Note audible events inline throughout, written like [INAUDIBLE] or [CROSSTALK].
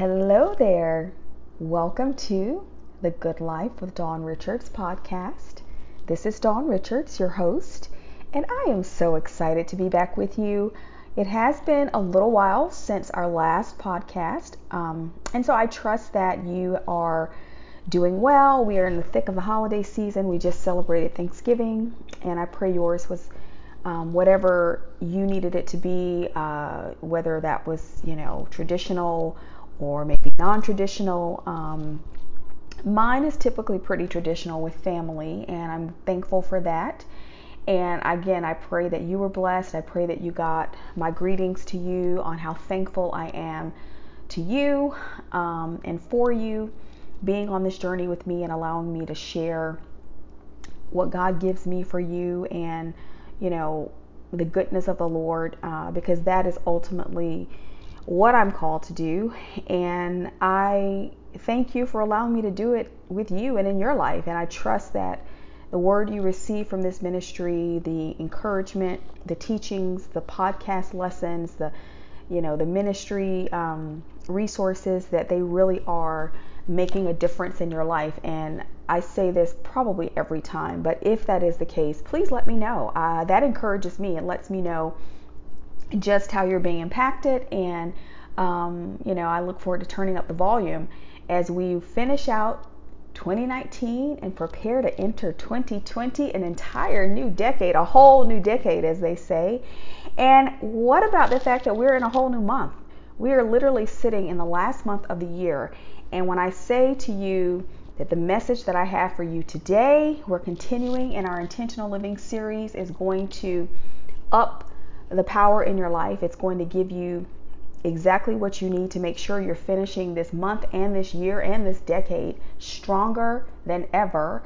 Hello there. Welcome to the Good Life with Dawn Richards podcast. This is Dawn Richards, your host, and I am so excited to be back with you. It has been a little while since our last podcast, um, and so I trust that you are doing well. We are in the thick of the holiday season. We just celebrated Thanksgiving, and I pray yours was um, whatever you needed it to be, uh, whether that was, you know, traditional or maybe non traditional. Um, mine is typically pretty traditional with family, and I'm thankful for that. And again, I pray that you were blessed. I pray that you got my greetings to you on how thankful I am to you um, and for you being on this journey with me and allowing me to share what God gives me for you and, you know, the goodness of the Lord, uh, because that is ultimately what I'm called to do. And I thank you for allowing me to do it with you and in your life. And I trust that the word you receive from this ministry, the encouragement, the teachings, the podcast lessons, the you know the ministry um, resources that they really are making a difference in your life. And I say this probably every time, but if that is the case, please let me know. Uh, that encourages me and lets me know just how you're being impacted. And, um, you know, I look forward to turning up the volume as we finish out 2019 and prepare to enter 2020, an entire new decade, a whole new decade, as they say. And what about the fact that we're in a whole new month? We are literally sitting in the last month of the year. And when I say to you that the message that I have for you today, we're continuing in our intentional living series, is going to up the power in your life. It's going to give you exactly what you need to make sure you're finishing this month and this year and this decade stronger than ever.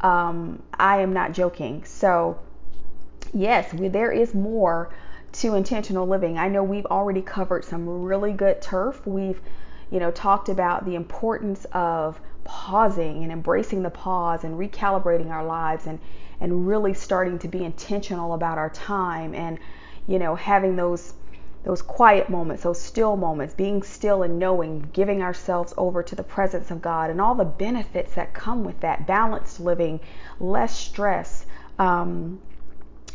Um, I am not joking. So, yes, we, there is more to intentional living. I know we've already covered some really good turf. We've, you know, talked about the importance of pausing and embracing the pause and recalibrating our lives and and really starting to be intentional about our time and you know, having those those quiet moments, those still moments, being still and knowing, giving ourselves over to the presence of God, and all the benefits that come with that balanced living, less stress. Um,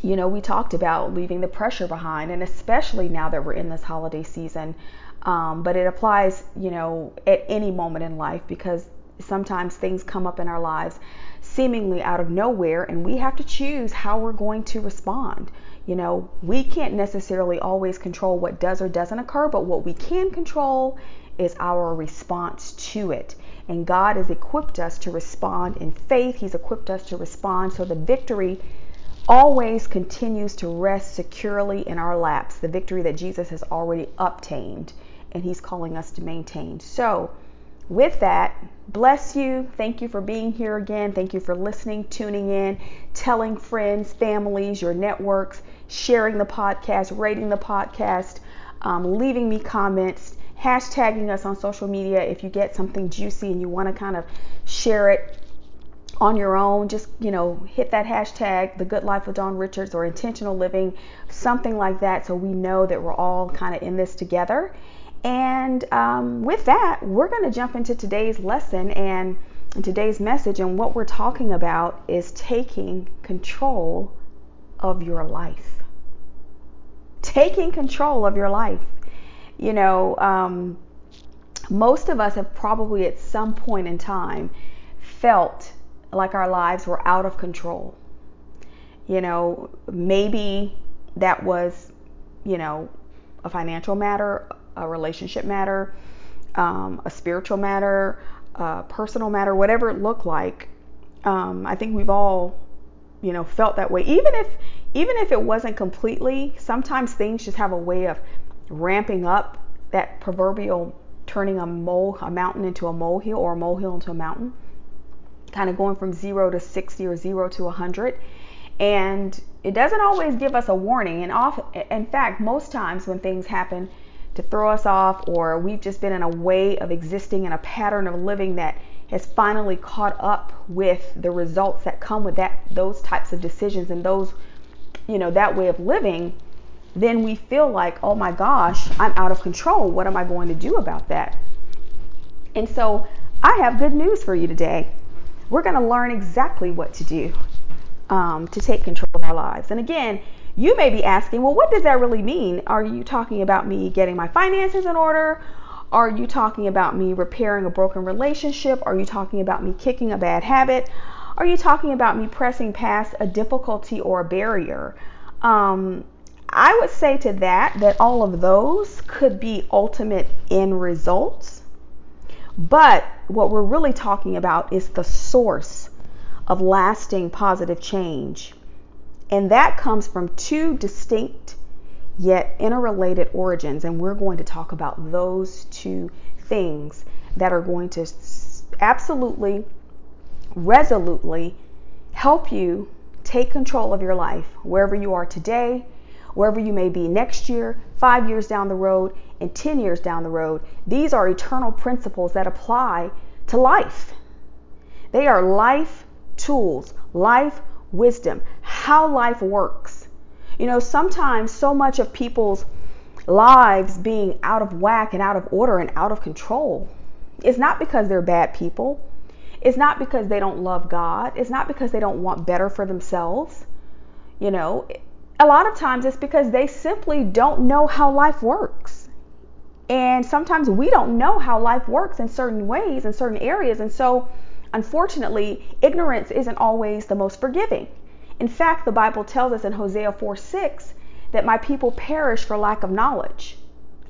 you know, we talked about leaving the pressure behind, and especially now that we're in this holiday season. Um, but it applies, you know, at any moment in life because sometimes things come up in our lives seemingly out of nowhere, and we have to choose how we're going to respond. You know, we can't necessarily always control what does or doesn't occur, but what we can control is our response to it. And God has equipped us to respond in faith, He's equipped us to respond so the victory always continues to rest securely in our laps, the victory that Jesus has already obtained and He's calling us to maintain. So, with that, bless you. Thank you for being here again. Thank you for listening, tuning in, telling friends, families, your networks, sharing the podcast, rating the podcast, um, leaving me comments, hashtagging us on social media if you get something juicy and you want to kind of share it on your own just you know hit that hashtag the good life with dawn richards or intentional living something like that so we know that we're all kind of in this together and um, with that, we're going to jump into today's lesson and today's message. And what we're talking about is taking control of your life. Taking control of your life. You know, um, most of us have probably at some point in time felt like our lives were out of control. You know, maybe that was, you know, a financial matter, a relationship matter, um, a spiritual matter, a personal matter, whatever it looked like. Um, I think we've all, you know, felt that way. Even if, even if it wasn't completely, sometimes things just have a way of ramping up that proverbial turning a mole, a mountain into a molehill or a molehill into a mountain, kind of going from zero to 60 or zero to 100. And it doesn't always give us a warning. And off, in fact, most times when things happen, to throw us off, or we've just been in a way of existing in a pattern of living that has finally caught up with the results that come with that those types of decisions and those you know that way of living then we feel like oh my gosh i'm out of control what am i going to do about that And so I have good news for you today. We're going to learn exactly what to do um, to take control of our lives. And again, you may be asking, well, what does that really mean? Are you talking about me getting my finances in order? Are you talking about me repairing a broken relationship? Are you talking about me kicking a bad habit? Are you talking about me pressing past a difficulty or a barrier? Um, I would say to that that all of those could be ultimate end results. But what we're really talking about is the source of lasting positive change. And that comes from two distinct yet interrelated origins. And we're going to talk about those two things that are going to absolutely, resolutely help you take control of your life wherever you are today, wherever you may be next year, five years down the road, and 10 years down the road. These are eternal principles that apply to life. They are life tools, life wisdom, how life works. You know, sometimes so much of people's lives being out of whack and out of order and out of control is not because they're bad people. It's not because they don't love God. It's not because they don't want better for themselves. You know, a lot of times it's because they simply don't know how life works. And sometimes we don't know how life works in certain ways, in certain areas. And so, unfortunately, ignorance isn't always the most forgiving. In fact, the Bible tells us in Hosea 4 6 that my people perish for lack of knowledge,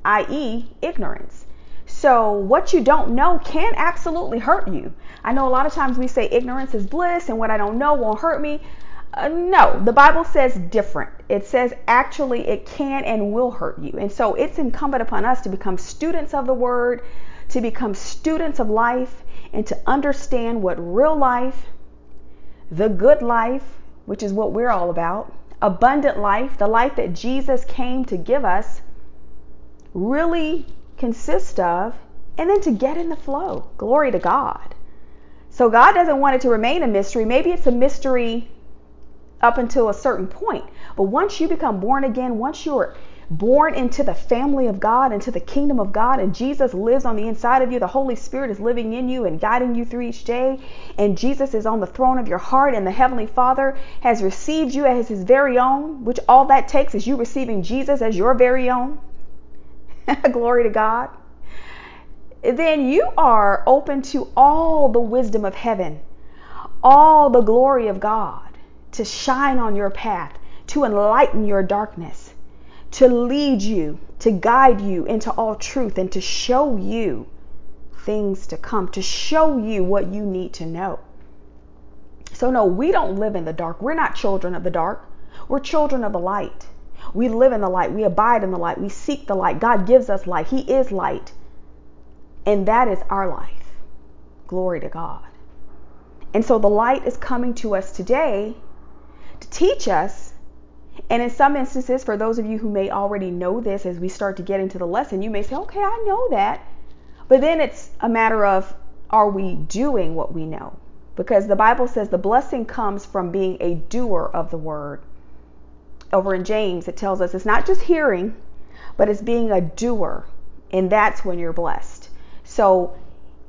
i.e., ignorance. So, what you don't know can absolutely hurt you. I know a lot of times we say ignorance is bliss and what I don't know won't hurt me. Uh, no, the Bible says different. It says actually it can and will hurt you. And so it's incumbent upon us to become students of the word, to become students of life, and to understand what real life, the good life, which is what we're all about, abundant life, the life that Jesus came to give us, really consists of, and then to get in the flow. Glory to God. So God doesn't want it to remain a mystery. Maybe it's a mystery up until a certain point. But once you become born again, once you're born into the family of God, into the kingdom of God, and Jesus lives on the inside of you, the Holy Spirit is living in you and guiding you through each day, and Jesus is on the throne of your heart, and the Heavenly Father has received you as his very own, which all that takes is you receiving Jesus as your very own. [LAUGHS] Glory to God. Then you are open to all the wisdom of heaven, all the glory of God to shine on your path, to enlighten your darkness, to lead you, to guide you into all truth, and to show you things to come, to show you what you need to know. So, no, we don't live in the dark. We're not children of the dark. We're children of the light. We live in the light. We abide in the light. We seek the light. God gives us light. He is light. And that is our life. Glory to God. And so the light is coming to us today to teach us. And in some instances, for those of you who may already know this as we start to get into the lesson, you may say, okay, I know that. But then it's a matter of are we doing what we know? Because the Bible says the blessing comes from being a doer of the word. Over in James, it tells us it's not just hearing, but it's being a doer. And that's when you're blessed. So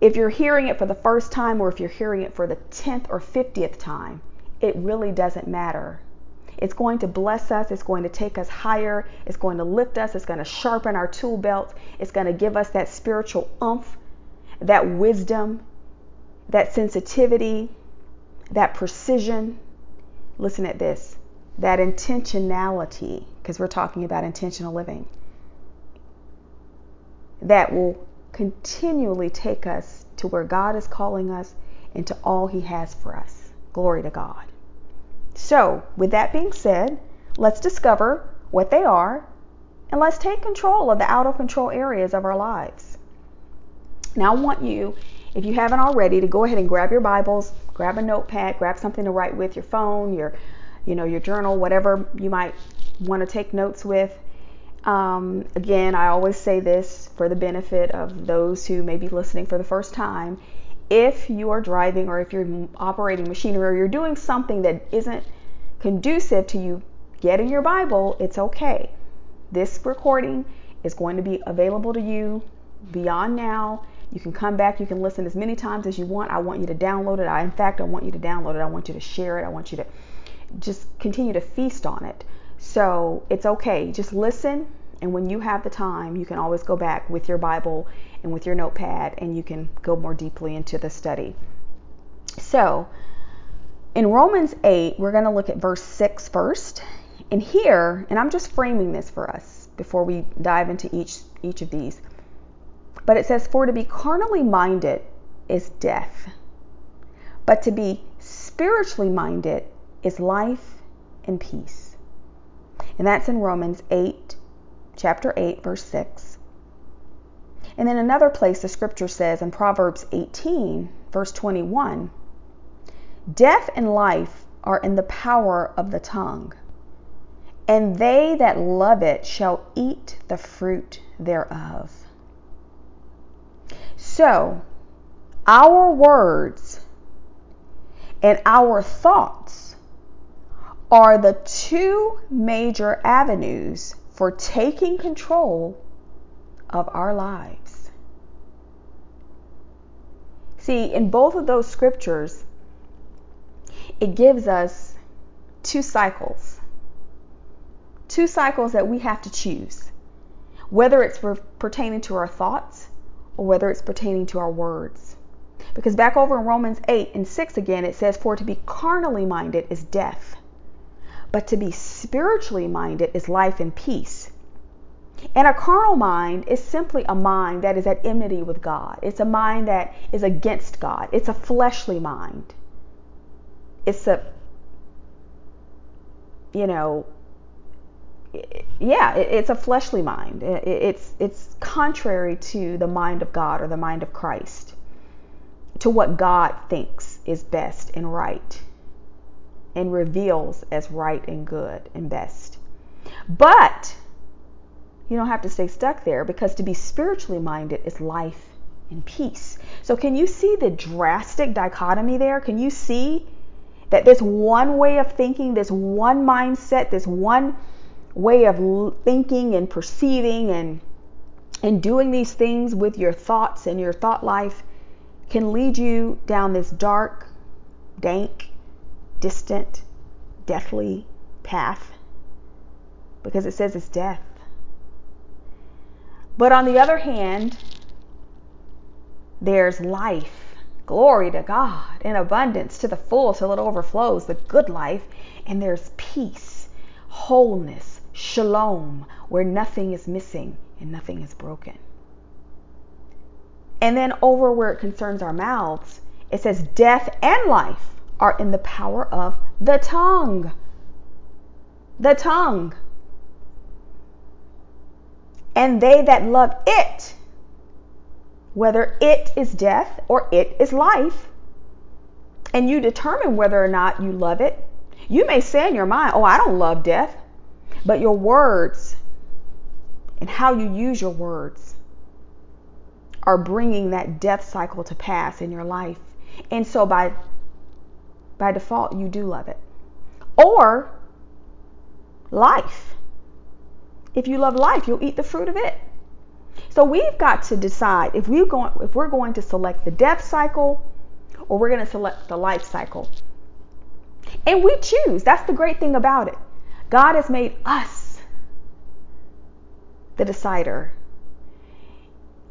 if you're hearing it for the first time or if you're hearing it for the 10th or 50th time, it really doesn't matter. It's going to bless us. It's going to take us higher. It's going to lift us. It's going to sharpen our tool belt. It's going to give us that spiritual umph, that wisdom, that sensitivity, that precision. Listen at this that intentionality, because we're talking about intentional living, that will continually take us to where God is calling us and to all He has for us. Glory to God. So, with that being said, let's discover what they are and let's take control of the out of control areas of our lives. Now, I want you, if you haven't already, to go ahead and grab your Bibles, grab a notepad, grab something to write with your phone, your, you know, your journal, whatever you might want to take notes with. Um, again, I always say this for the benefit of those who may be listening for the first time if you are driving or if you're operating machinery or you're doing something that isn't conducive to you getting your Bible, it's okay. This recording is going to be available to you beyond now. You can come back, you can listen as many times as you want. I want you to download it. I, in fact, I want you to download it. I want you to share it. I want you to just continue to feast on it. So it's okay. Just listen. And when you have the time, you can always go back with your Bible and with your notepad and you can go more deeply into the study. So in Romans 8, we're going to look at verse 6 first. And here, and I'm just framing this for us before we dive into each each of these. But it says, For to be carnally minded is death, but to be spiritually minded is life and peace. And that's in Romans 8, chapter 8, verse 6. And then another place the scripture says in Proverbs 18, verse 21 Death and life are in the power of the tongue, and they that love it shall eat the fruit thereof. So, our words and our thoughts are the two major avenues for taking control of our lives. See, in both of those scriptures, it gives us two cycles. Two cycles that we have to choose, whether it's pertaining to our thoughts or whether it's pertaining to our words. Because back over in Romans 8 and 6 again, it says, For to be carnally minded is death, but to be spiritually minded is life and peace. And a carnal mind is simply a mind that is at enmity with God. It's a mind that is against God. It's a fleshly mind. It's a, you know, yeah, it's a fleshly mind. It's it's contrary to the mind of God or the mind of Christ, to what God thinks is best and right, and reveals as right and good and best. But you don't have to stay stuck there because to be spiritually minded is life and peace. So can you see the drastic dichotomy there? Can you see that this one way of thinking, this one mindset, this one way of thinking and perceiving and and doing these things with your thoughts and your thought life can lead you down this dark, dank, distant, deathly path because it says it's death. But on the other hand, there's life. Glory to God in abundance to the full till it overflows, the good life. And there's peace, wholeness, shalom, where nothing is missing and nothing is broken. And then over where it concerns our mouths, it says death and life are in the power of the tongue. The tongue. And they that love it, whether it is death or it is life, and you determine whether or not you love it. You may say in your mind, Oh, I don't love death. But your words and how you use your words are bringing that death cycle to pass in your life. And so by by default you do love it. Or life. If you love life, you'll eat the fruit of it. So we've got to decide if we going if we're going to select the death cycle or we're going to select the life cycle. And we choose. That's the great thing about it. God has made us the decider.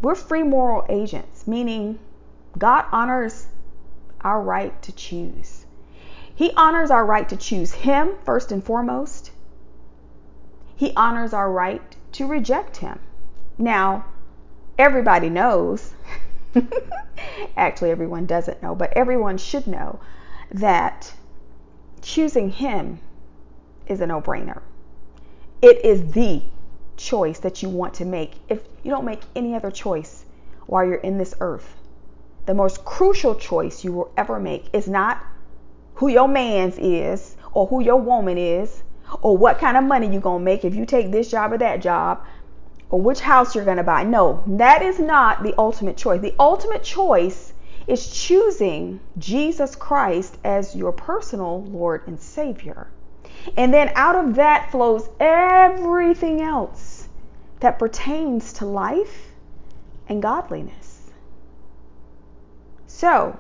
We're free moral agents, meaning God honors our right to choose. He honors our right to choose Him first and foremost. He honors our right to reject Him. Now, everybody knows, [LAUGHS] actually, everyone doesn't know, but everyone should know that choosing Him is a no brainer. It is the choice that you want to make. If you don't make any other choice while you're in this earth, the most crucial choice you will ever make is not who your man's is or who your woman is or what kind of money you're going to make if you take this job or that job or which house you're going to buy. No, that is not the ultimate choice. The ultimate choice is choosing Jesus Christ as your personal Lord and Savior. And then out of that flows everything else that pertains to life and godliness. So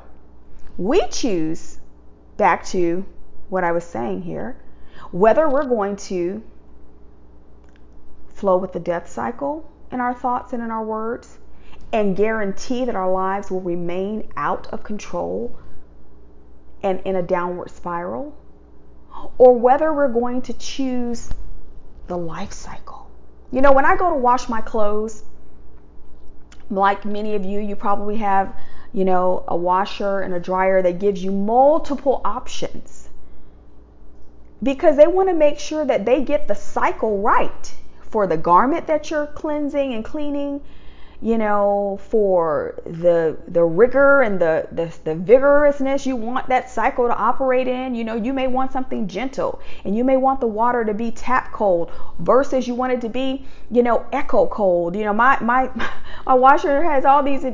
we choose, back to what I was saying here, whether we're going to flow with the death cycle in our thoughts and in our words and guarantee that our lives will remain out of control and in a downward spiral, or whether we're going to choose the life cycle. You know, when I go to wash my clothes, like many of you, you probably have, you know, a washer and a dryer that gives you multiple options because they want to make sure that they get the cycle right for the garment that you're cleansing and cleaning you know, for the the rigor and the, the the vigorousness you want that cycle to operate in. You know, you may want something gentle, and you may want the water to be tap cold versus you want it to be, you know, echo cold. You know, my my [LAUGHS] my washer has all these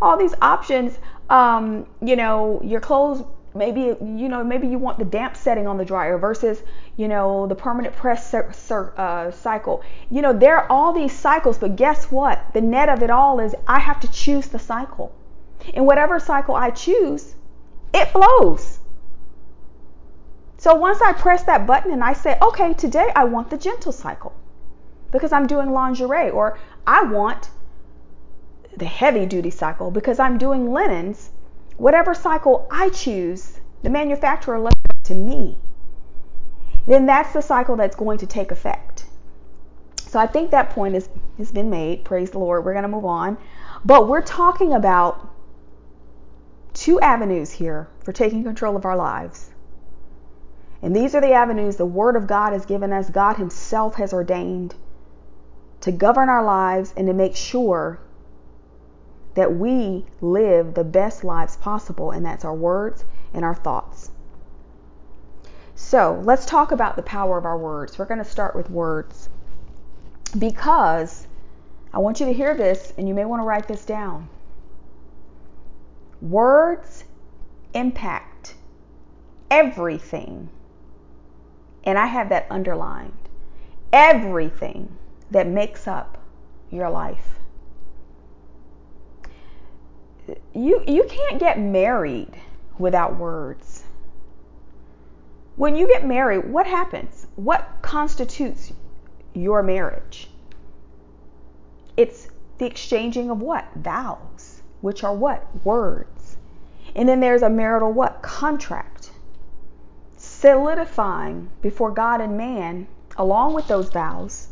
all these options. Um, you know, your clothes maybe you know maybe you want the damp setting on the dryer versus you know the permanent press uh, cycle. You know there are all these cycles but guess what? The net of it all is i have to choose the cycle. And whatever cycle i choose it flows. So once i press that button and i say okay today i want the gentle cycle because i'm doing lingerie or i want the heavy duty cycle because i'm doing linens whatever cycle I choose, the manufacturer left to me, then that's the cycle that's going to take effect. So I think that point is, has been made. Praise the Lord. We're going to move on. But we're talking about two avenues here for taking control of our lives. And these are the avenues the Word of God has given us, God Himself has ordained to govern our lives and to make sure that we live the best lives possible, and that's our words and our thoughts. So let's talk about the power of our words. We're going to start with words because I want you to hear this and you may want to write this down. Words impact everything, and I have that underlined everything that makes up your life you you can't get married without words. When you get married, what happens? What constitutes your marriage? It's the exchanging of what? Vows, which are what? Words. And then there's a marital what? Contract. Solidifying before God and man, along with those vows,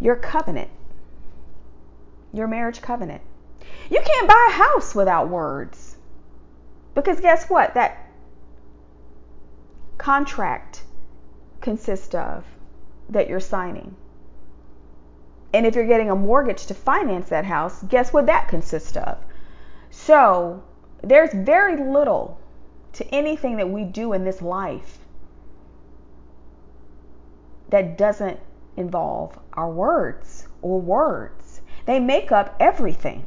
your covenant, your marriage covenant. You can't buy a house without words. Because guess what? That contract consists of that you're signing. And if you're getting a mortgage to finance that house, guess what that consists of? So there's very little to anything that we do in this life that doesn't involve our words or words. They make up everything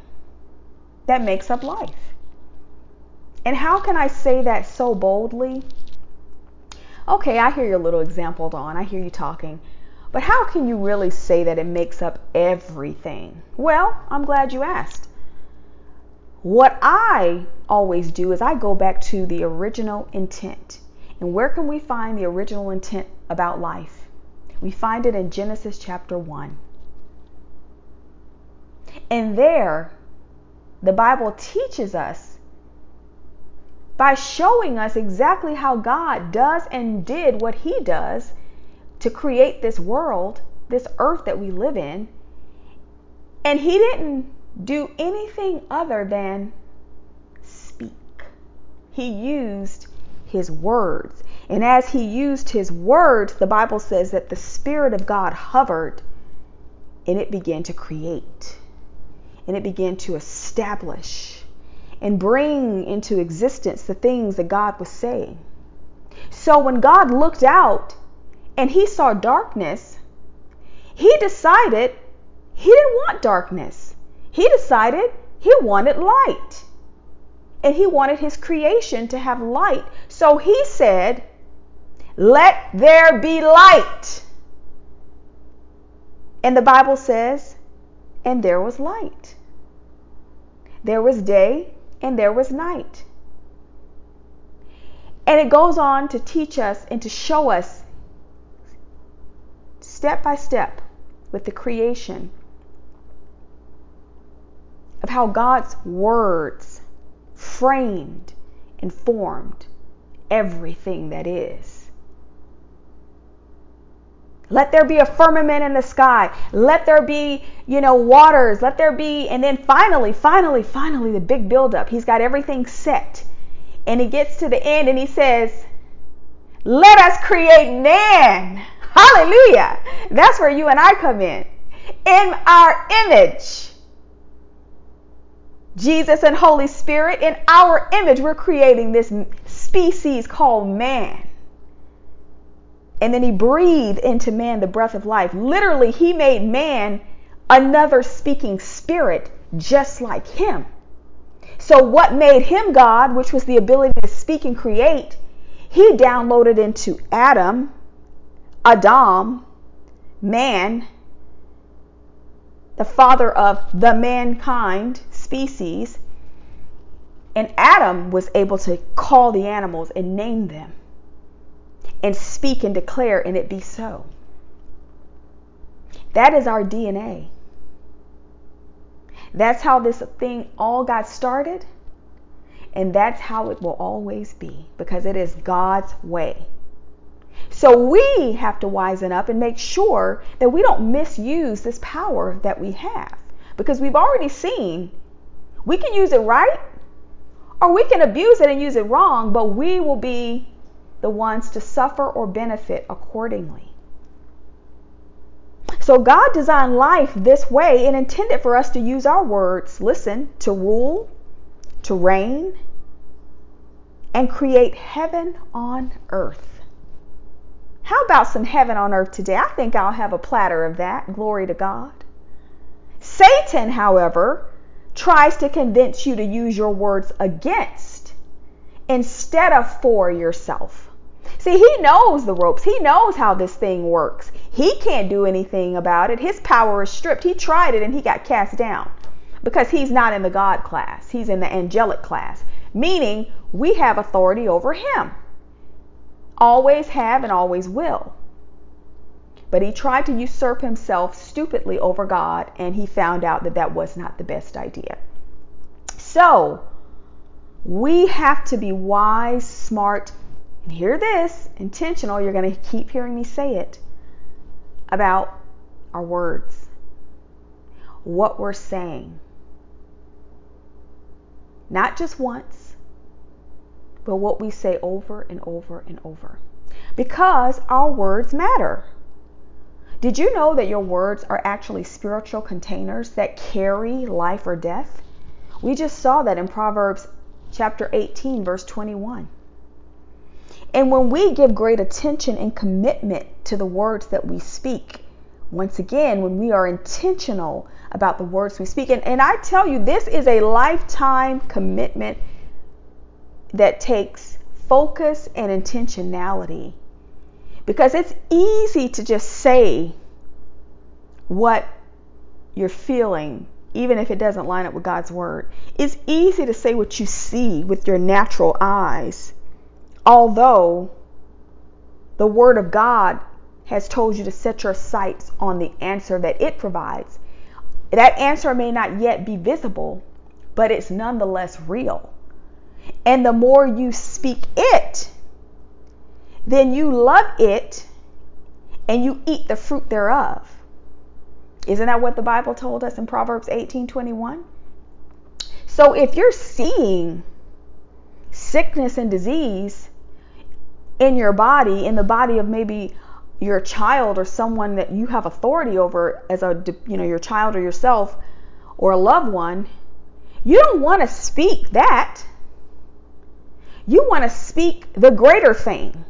that makes up life. And how can I say that so boldly? Okay, I hear your little example, Dawn. I hear you talking. But how can you really say that it makes up everything? Well, I'm glad you asked. What I always do is I go back to the original intent. And where can we find the original intent about life? We find it in Genesis chapter 1. And there, the Bible teaches us by showing us exactly how God does and did what He does to create this world, this earth that we live in. And He didn't do anything other than speak. He used His words. And as He used His words, the Bible says that the Spirit of God hovered and it began to create and it began to establish and bring into existence the things that God was saying. So when God looked out and he saw darkness, he decided he didn't want darkness. He decided he wanted light. And he wanted his creation to have light. So he said, Let there be light. And the Bible says, And there was light. There was day and there was night. And it goes on to teach us and to show us step by step with the creation of how God's words framed and formed everything that is. Let there be a firmament in the sky. Let there be, you know, waters. Let there be, and then finally, finally, finally, the big buildup. He's got everything set. And he gets to the end and he says, Let us create man. Hallelujah. That's where you and I come in. In our image. Jesus and Holy Spirit, in our image, we're creating this species called man. And then he breathed into man the breath of life. Literally, he made man another speaking spirit just like him. So, what made him God, which was the ability to speak and create, he downloaded into Adam, Adam, man, the father of the mankind species. And Adam was able to call the animals and name them and speak and declare, and it be so. That is our DNA. That's how this thing all got started. And that's how it will always be because it is God's way. So we have to wisen up and make sure that we don't misuse this power that we have because we've already seen we can use it right or we can abuse it and use it wrong, but we will be the ones to suffer or benefit accordingly. So God designed life this way and intended for us to use our words, listen, to rule, to reign, and create heaven on earth. How about some heaven on earth today? I think I'll have a platter of that. Glory to God. Satan, however, tries to convince you to use your words against instead of for yourself. See, he knows the ropes. He knows how this thing works. He can't do anything about it. His power is stripped. He tried it and he got cast down because he's not in the God class. He's in the angelic class, meaning we have authority over him. Always have and always will. But he tried to usurp himself stupidly over God and he found out that that was not the best idea. So, we have to be wise, smart, hear this intentional, you're going to keep hearing me say it about our words, what we're saying. Not just once, but what we say over and over and over. Because our words matter. Did you know that your words are actually spiritual containers that carry life or death? We just saw that in Proverbs chapter 18, verse 21. And when we give great attention and commitment to the words that we speak, once again, when we are intentional about the words we speak, and, and I tell you, this is a lifetime commitment that takes focus and intentionality because it's easy to just say what you're feeling, even if it doesn't line up with God's word. It's easy to say what you see with your natural eyes although the Word of God has told you to set your sights on the answer that it provides, that answer may not yet be visible, but it's nonetheless real. And the more you speak it, then you love it and you eat the fruit thereof. Isn't that what the Bible told us in Proverbs 18:21? So if you're seeing sickness and disease, in your body, in the body of maybe your child or someone that you have authority over as a you know your child or yourself or a loved one, you don't want to speak that. You want to speak the greater thing.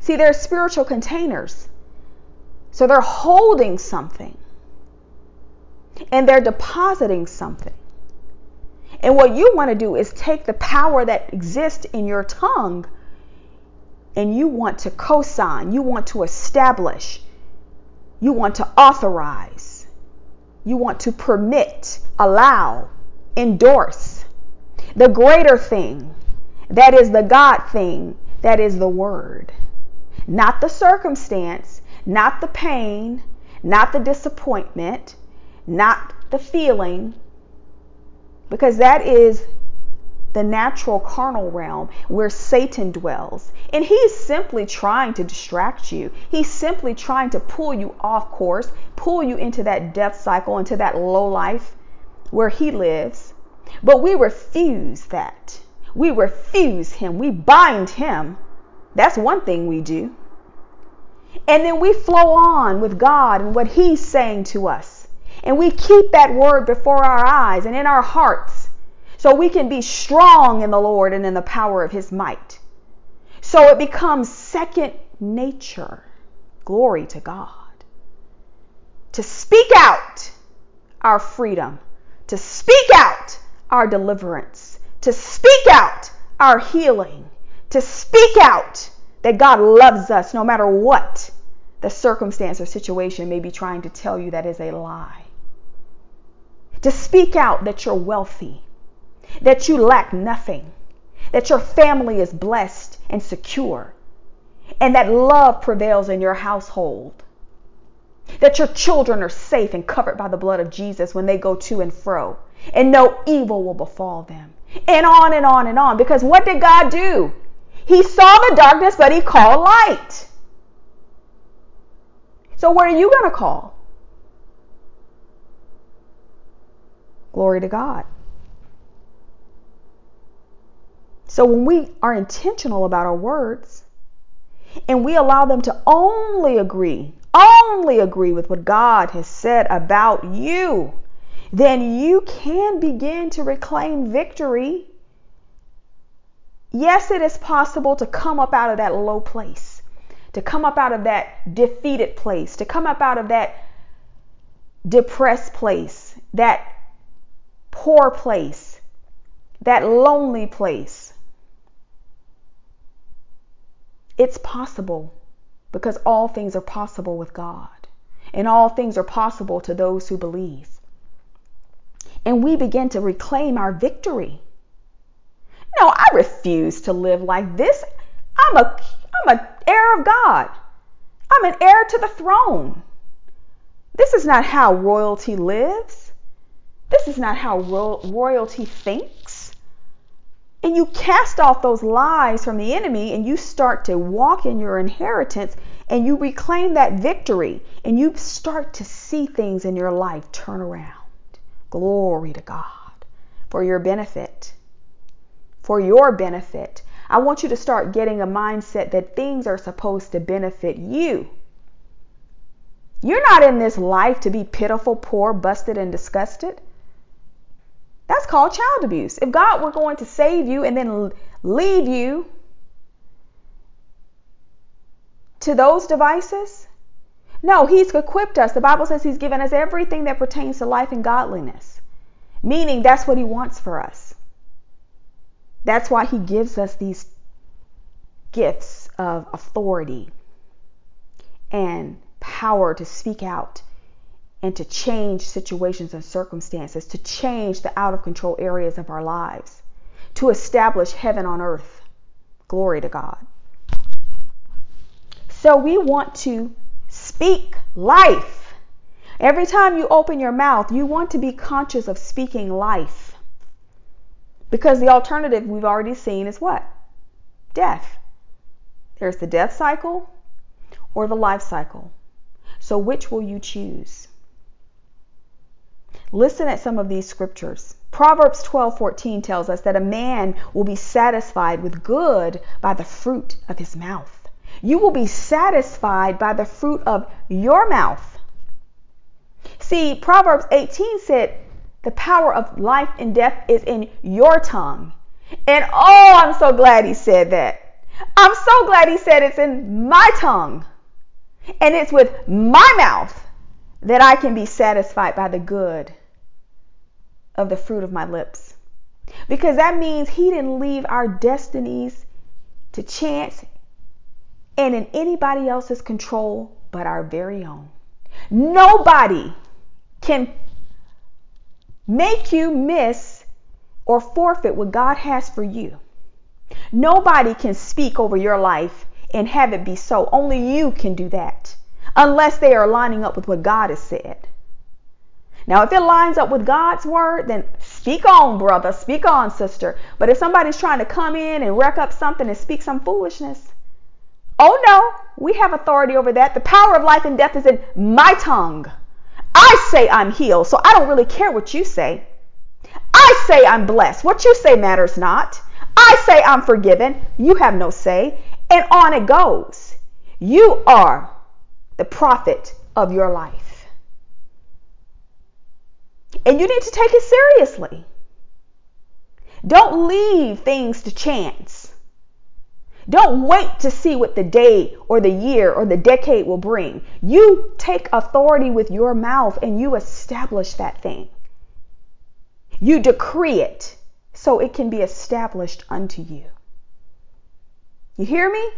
See, they're spiritual containers. So they're holding something and they're depositing something. And what you want to do is take the power that exists in your tongue and you want to co-sign, you want to establish, you want to authorize, you want to permit, allow, endorse the greater thing that is the God thing, that is the word. Not the circumstance, not the pain, not the disappointment, not the feeling, because that is the natural carnal realm where Satan dwells. And he's simply trying to distract you. He's simply trying to pull you off course, pull you into that death cycle, into that low life where he lives. But we refuse that. We refuse him. We bind him. That's one thing we do. And then we flow on with God and what he's saying to us. And we keep that word before our eyes and in our hearts so we can be strong in the Lord and in the power of his might. So it becomes second nature. Glory to God. To speak out our freedom, to speak out our deliverance, to speak out our healing, to speak out that God loves us no matter what the circumstance or situation may be trying to tell you that is a lie. To speak out that you're wealthy, that you lack nothing, that your family is blessed and secure, and that love prevails in your household, that your children are safe and covered by the blood of Jesus when they go to and fro, and no evil will befall them. And on and on and on. Because what did God do? He saw the darkness, but He called light. So, what are you going to call? Glory to God. So when we are intentional about our words and we allow them to only agree, only agree with what God has said about you, then you can begin to reclaim victory. Yes, it is possible to come up out of that low place, to come up out of that defeated place, to come up out of that depressed place, that poor place, that lonely place It's possible because all things are possible with God, and all things are possible to those who believe. And we begin to reclaim our victory. No, I refuse to live like this. I'm a I'm an heir of God. I'm an heir to the throne. This is not how royalty lives. This is not how ro- royalty thinks and you cast off those lies from the enemy and you start to walk in your inheritance and you reclaim that victory and you start to see things in your life turn around. Glory to God for your benefit. For your benefit. I want you to start getting a mindset that things are supposed to benefit you. You're not in this life to be pitiful, poor, busted, and disgusted. That's called child abuse. If God were going to save you and then leave you to those devices, no, He's equipped us. The Bible says He's given us everything that pertains to life and godliness, meaning that's what He wants for us. That's why He gives us these gifts of authority and power to speak out and to change situations and circumstances, to change the out of control areas of our lives, to establish heaven on earth. Glory to God. So we want to speak life. Every time you open your mouth, you want to be conscious of speaking life. Because the alternative we've already seen is what? Death. There's the death cycle or the life cycle. So which will you choose? Listen at some of these scriptures. Proverbs 12:14 tells us that a man will be satisfied with good by the fruit of his mouth. You will be satisfied by the fruit of your mouth. See, Proverbs 18 said, the power of life and death is in your tongue. And oh, I'm so glad he said that. I'm so glad he said it's in my tongue. And it's with my mouth that I can be satisfied by the good of the fruit of my lips. Because that means He didn't leave our destinies to chance and in anybody else's control but our very own. Nobody can make you miss or forfeit what God has for you. Nobody can speak over your life and have it be so. Only you can do that unless they are lining up with what God has said. Now, if it lines up with God's word, then speak on, brother. Speak on, sister. But if somebody's trying to come in and wreck up something and speak some foolishness, oh no, we have authority over that. The power of life and death is in my tongue. I say I'm healed, so I don't really care what you say. I say I'm blessed. What you say matters not. I say I'm forgiven. You have no say. And on it goes. You are the prophet of your life. And you need to take it seriously. Don't leave things to chance. Don't wait to see what the day or the year or the decade will bring. You take authority with your mouth and you establish that thing. You decree it so it can be established unto you. You hear me?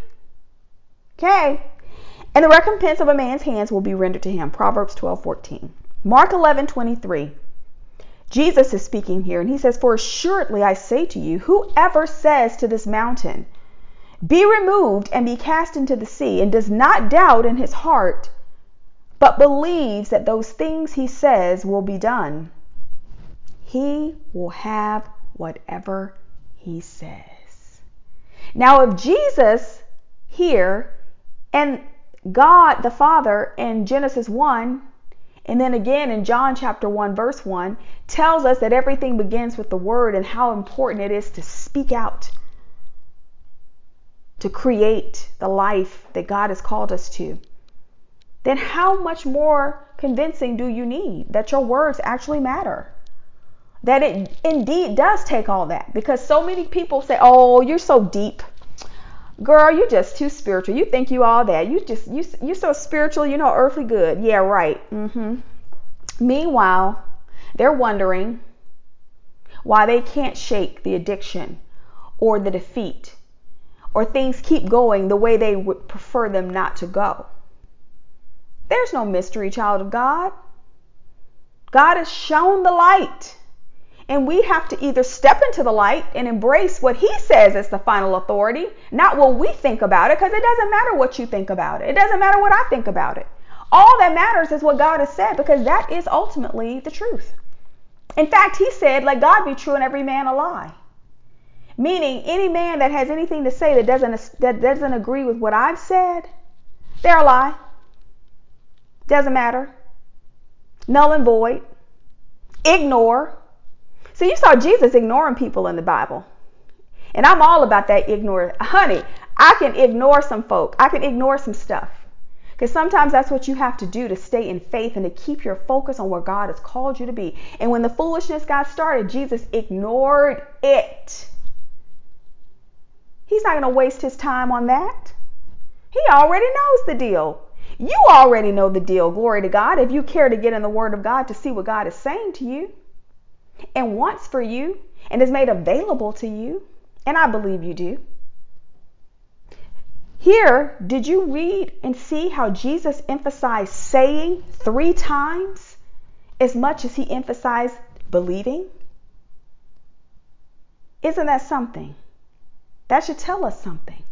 Okay. And the recompense of a man's hands will be rendered to him. Proverbs 12 14. Mark 11 23. Jesus is speaking here, and he says, For assuredly I say to you, whoever says to this mountain, Be removed and be cast into the sea, and does not doubt in his heart, but believes that those things he says will be done, he will have whatever he says. Now, if Jesus here and God the Father in Genesis 1 and then again in John chapter 1 verse 1 tells us that everything begins with the word and how important it is to speak out to create the life that God has called us to. Then how much more convincing do you need that your words actually matter? That it indeed does take all that because so many people say, "Oh, you're so deep." Girl, you just too spiritual. You think you all that. You just you you so spiritual, you no earthly good. Yeah, right. Mm-hmm. Meanwhile, they're wondering why they can't shake the addiction or the defeat or things keep going the way they would prefer them not to go. There's no mystery, child of God. God has shown the light. And we have to either step into the light and embrace what he says is the final authority, not what we think about it, because it doesn't matter what you think about it. It doesn't matter what I think about it. All that matters is what God has said, because that is ultimately the truth. In fact, he said, Let God be true and every man a lie. Meaning, any man that has anything to say that doesn't, that doesn't agree with what I've said, they're a lie. Doesn't matter. Null and void. Ignore. So you saw Jesus ignoring people in the Bible. And I'm all about that ignore. Honey, I can ignore some folk. I can ignore some stuff. Because sometimes that's what you have to do to stay in faith and to keep your focus on where God has called you to be. And when the foolishness got started, Jesus ignored it. He's not going to waste his time on that. He already knows the deal. You already know the deal. Glory to God. If you care to get in the Word of God to see what God is saying to you and wants for you and is made available to you, and I believe you do. Here, did you read and see how Jesus emphasized saying three times as much as he emphasized believing? Isn't that something? That should tell us something.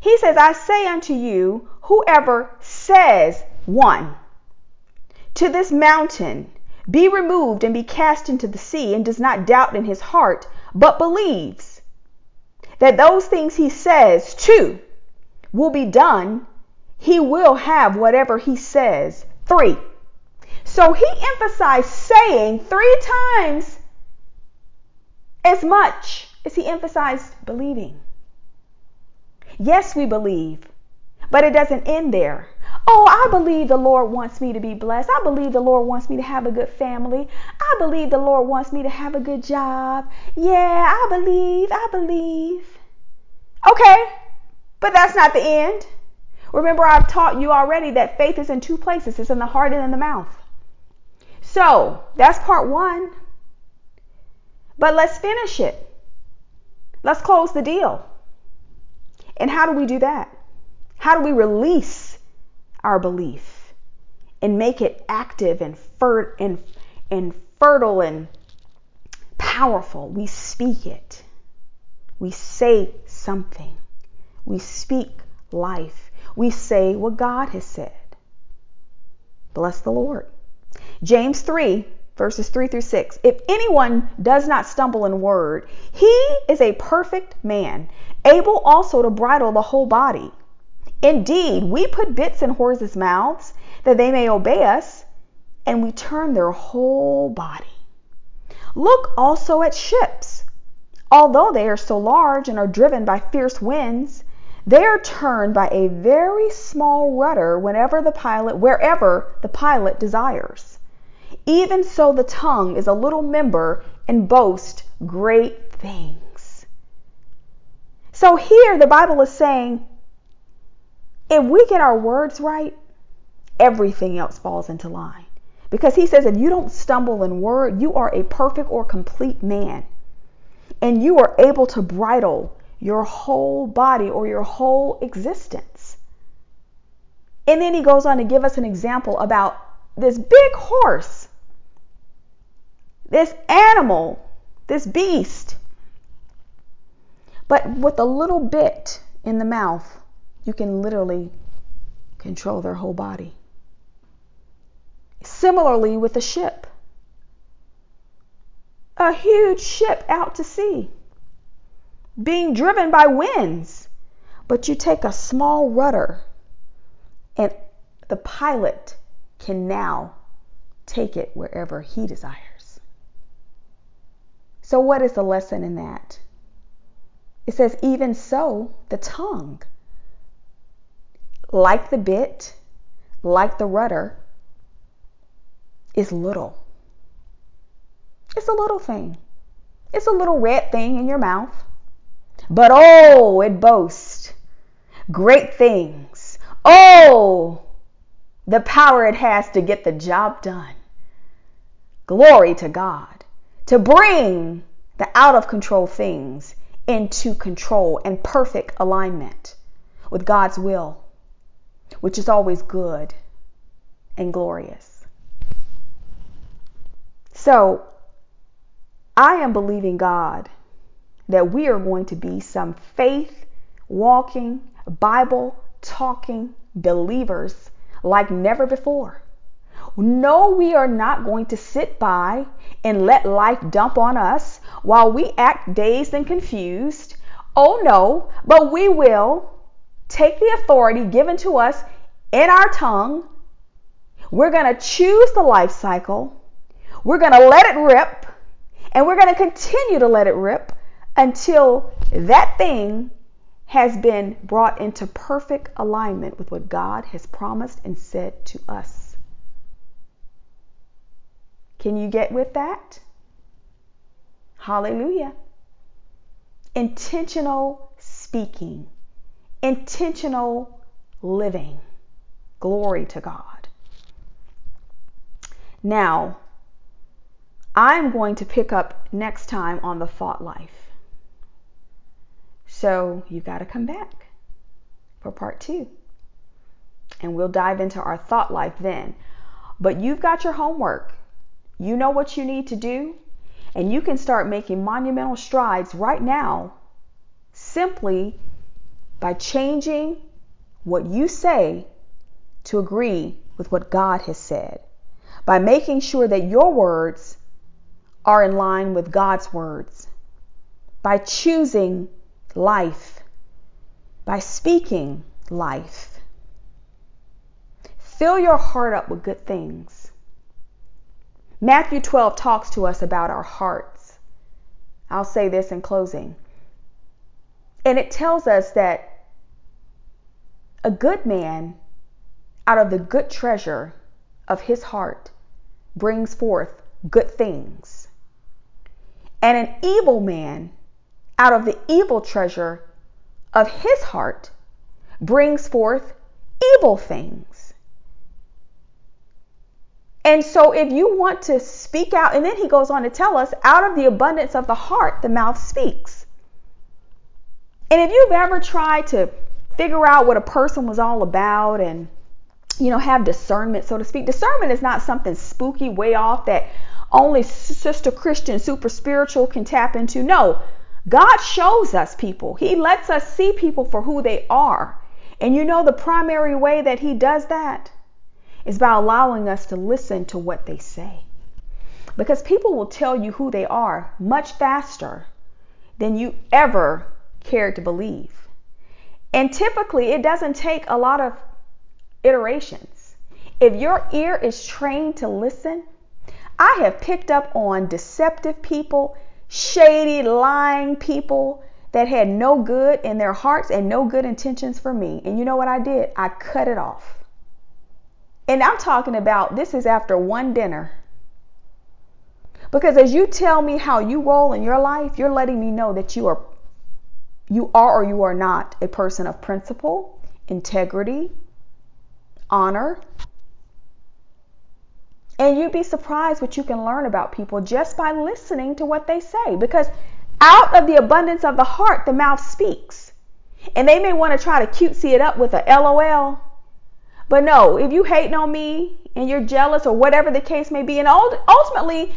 He says, I say unto you, whoever says, one, to this mountain, be removed and be cast into the sea, and does not doubt in his heart, but believes that those things he says, two, will be done, he will have whatever he says. Three. So he emphasized saying three times as much as he emphasized believing. Yes, we believe, but it doesn't end there. Oh, I believe the Lord wants me to be blessed. I believe the Lord wants me to have a good family. I believe the Lord wants me to have a good job. Yeah, I believe. I believe. Okay, but that's not the end. Remember, I've taught you already that faith is in two places it's in the heart and in the mouth. So that's part one. But let's finish it. Let's close the deal. And how do we do that? How do we release our belief and make it active and, fer- and, and fertile and powerful. We speak it. We say something. We speak life. We say what God has said. Bless the Lord. James 3, verses 3 through 6. If anyone does not stumble in word, he is a perfect man, able also to bridle the whole body. Indeed, we put bits in horses' mouths that they may obey us, and we turn their whole body. Look also at ships. Although they are so large and are driven by fierce winds, they are turned by a very small rudder whenever the pilot wherever the pilot desires. Even so the tongue is a little member and boasts great things. So here the Bible is saying if we get our words right, everything else falls into line. Because he says if you don't stumble in word, you are a perfect or complete man. And you are able to bridle your whole body or your whole existence. And then he goes on to give us an example about this big horse, this animal, this beast. But with a little bit in the mouth, you can literally control their whole body. Similarly, with a ship, a huge ship out to sea, being driven by winds, but you take a small rudder and the pilot can now take it wherever he desires. So, what is the lesson in that? It says, even so, the tongue like the bit, like the rudder, is little. It's a little thing. It's a little red thing in your mouth. But oh, it boasts great things. Oh, the power it has to get the job done. Glory to God. To bring the out of control things into control and perfect alignment with God's will which is always good and glorious. So, I am believing God that we are going to be some faith walking, Bible talking believers like never before. No, we are not going to sit by and let life dump on us while we act dazed and confused. Oh no, but we will take the authority given to us in our tongue. We're going to choose the life cycle. We're going to let it rip. And we're going to continue to let it rip until that thing has been brought into perfect alignment with what God has promised and said to us. Can you get with that? Hallelujah. Intentional speaking intentional living. Glory to God. Now, I'm going to pick up next time on the thought life. So you've got to come back for part two. And we'll dive into our thought life then. But you've got your homework. You know what you need to do. And you can start making monumental strides right now simply by changing what you say to agree with what God has said, by making sure that your words are in line with God's words, by choosing life, by speaking life. Fill your heart up with good things. Matthew 12 talks to us about our hearts. I'll say this in closing. And it tells us that a good man, out of the good treasure of his heart, brings forth good things. And an evil man, out of the evil treasure of his heart, brings forth evil things. And so, if you want to speak out, and then he goes on to tell us, out of the abundance of the heart, the mouth speaks. And if you've ever tried to figure out what a person was all about and you know have discernment so to speak discernment is not something spooky way off that only Sister Christian, super spiritual can tap into. No, God shows us people. He lets us see people for who they are. And you know the primary way that He does that is by allowing us to listen to what they say. Because people will tell you who they are much faster than you ever cared to believe. And typically, it doesn't take a lot of iterations. If your ear is trained to listen, I have picked up on deceptive people, shady, lying people that had no good in their hearts and no good intentions for me. And you know what I did? I cut it off. And I'm talking about this is after one dinner. Because as you tell me how you roll in your life, you're letting me know that you are you are or you are not a person of principle, integrity, honor. And you'd be surprised what you can learn about people just by listening to what they say. Because out of the abundance of the heart, the mouth speaks. And they may want to try to cutesy it up with a LOL. But no, if you hating on me and you're jealous or whatever the case may be, and ultimately,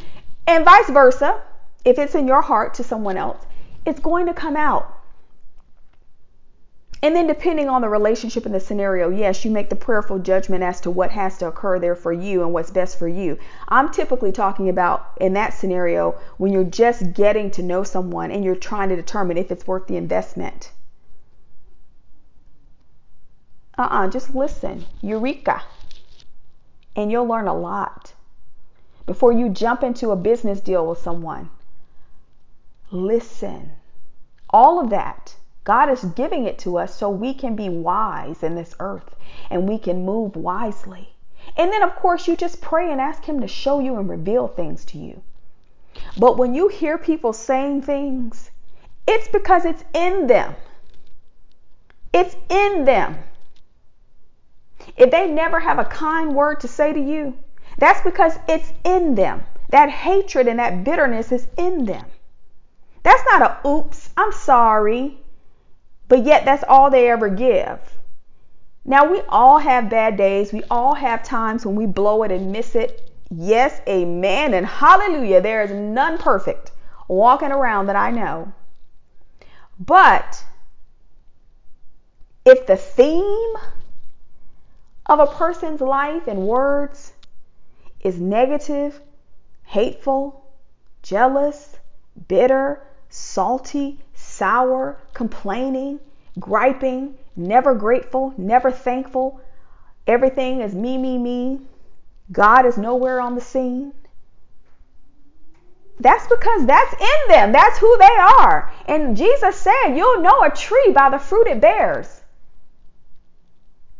and vice versa, if it's in your heart to someone else, it's going to come out. And then, depending on the relationship and the scenario, yes, you make the prayerful judgment as to what has to occur there for you and what's best for you. I'm typically talking about in that scenario when you're just getting to know someone and you're trying to determine if it's worth the investment. Uh uh-uh, uh just listen. Eureka. And you'll learn a lot. Before you jump into a business deal with someone, listen. All of that God is giving it to us so we can be wise in this earth and we can move wisely. And then, of course, you just pray and ask Him to show you and reveal things to you. But when you hear people saying things, it's because it's in them. It's in them. If they never have a kind word to say to you, that's because it's in them. That hatred and that bitterness is in them. That's not a oops, I'm sorry. But yet, that's all they ever give. Now, we all have bad days. We all have times when we blow it and miss it. Yes, amen, and hallelujah. There is none perfect walking around that I know. But if the theme of a person's life and words is negative, hateful, jealous, bitter, salty, sour, complaining, griping, never grateful, never thankful. Everything is me, me, me. God is nowhere on the scene. That's because that's in them. That's who they are. And Jesus said, You'll know a tree by the fruit it bears,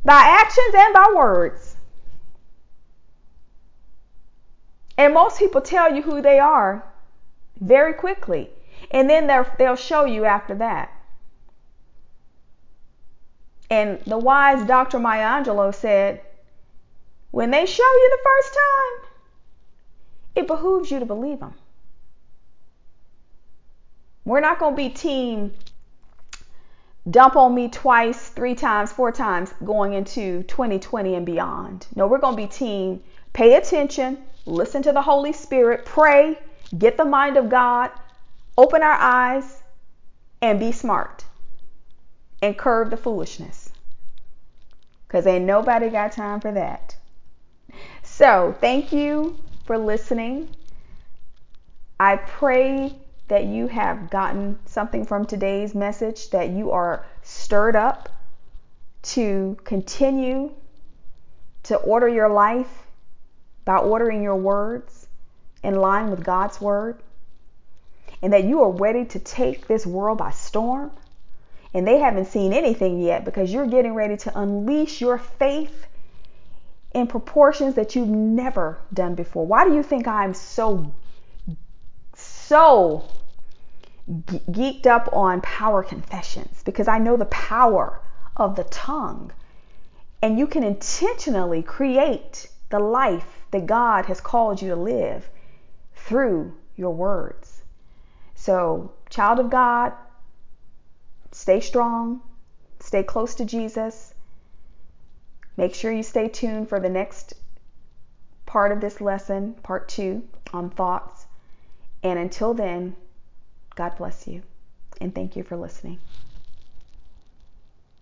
by actions and by words. And most people tell you who they are very quickly. And then they'll show you after that. And the wise Dr. Maya Angelou said, when they show you the first time, it behooves you to believe them. We're not going to be team dump on me twice, three times, four times going into 2020 and beyond. No, we're going to be team pay attention, listen to the Holy Spirit, pray, get the mind of God, open our eyes, and be smart and curb the foolishness. Because ain't nobody got time for that. So, thank you for listening. I pray that you have gotten something from today's message, that you are stirred up to continue to order your life by ordering your words in line with God's word, and that you are ready to take this world by storm and they haven't seen anything yet because you're getting ready to unleash your faith in proportions that you've never done before. Why do you think I'm so, so geeked up on power confessions? Because I know the power of the tongue. And you can intentionally create the life that God has called you to live through your words. So, child of God, Stay strong, stay close to Jesus. Make sure you stay tuned for the next part of this lesson, part two. on thoughts. And until then, God bless you and thank you for listening.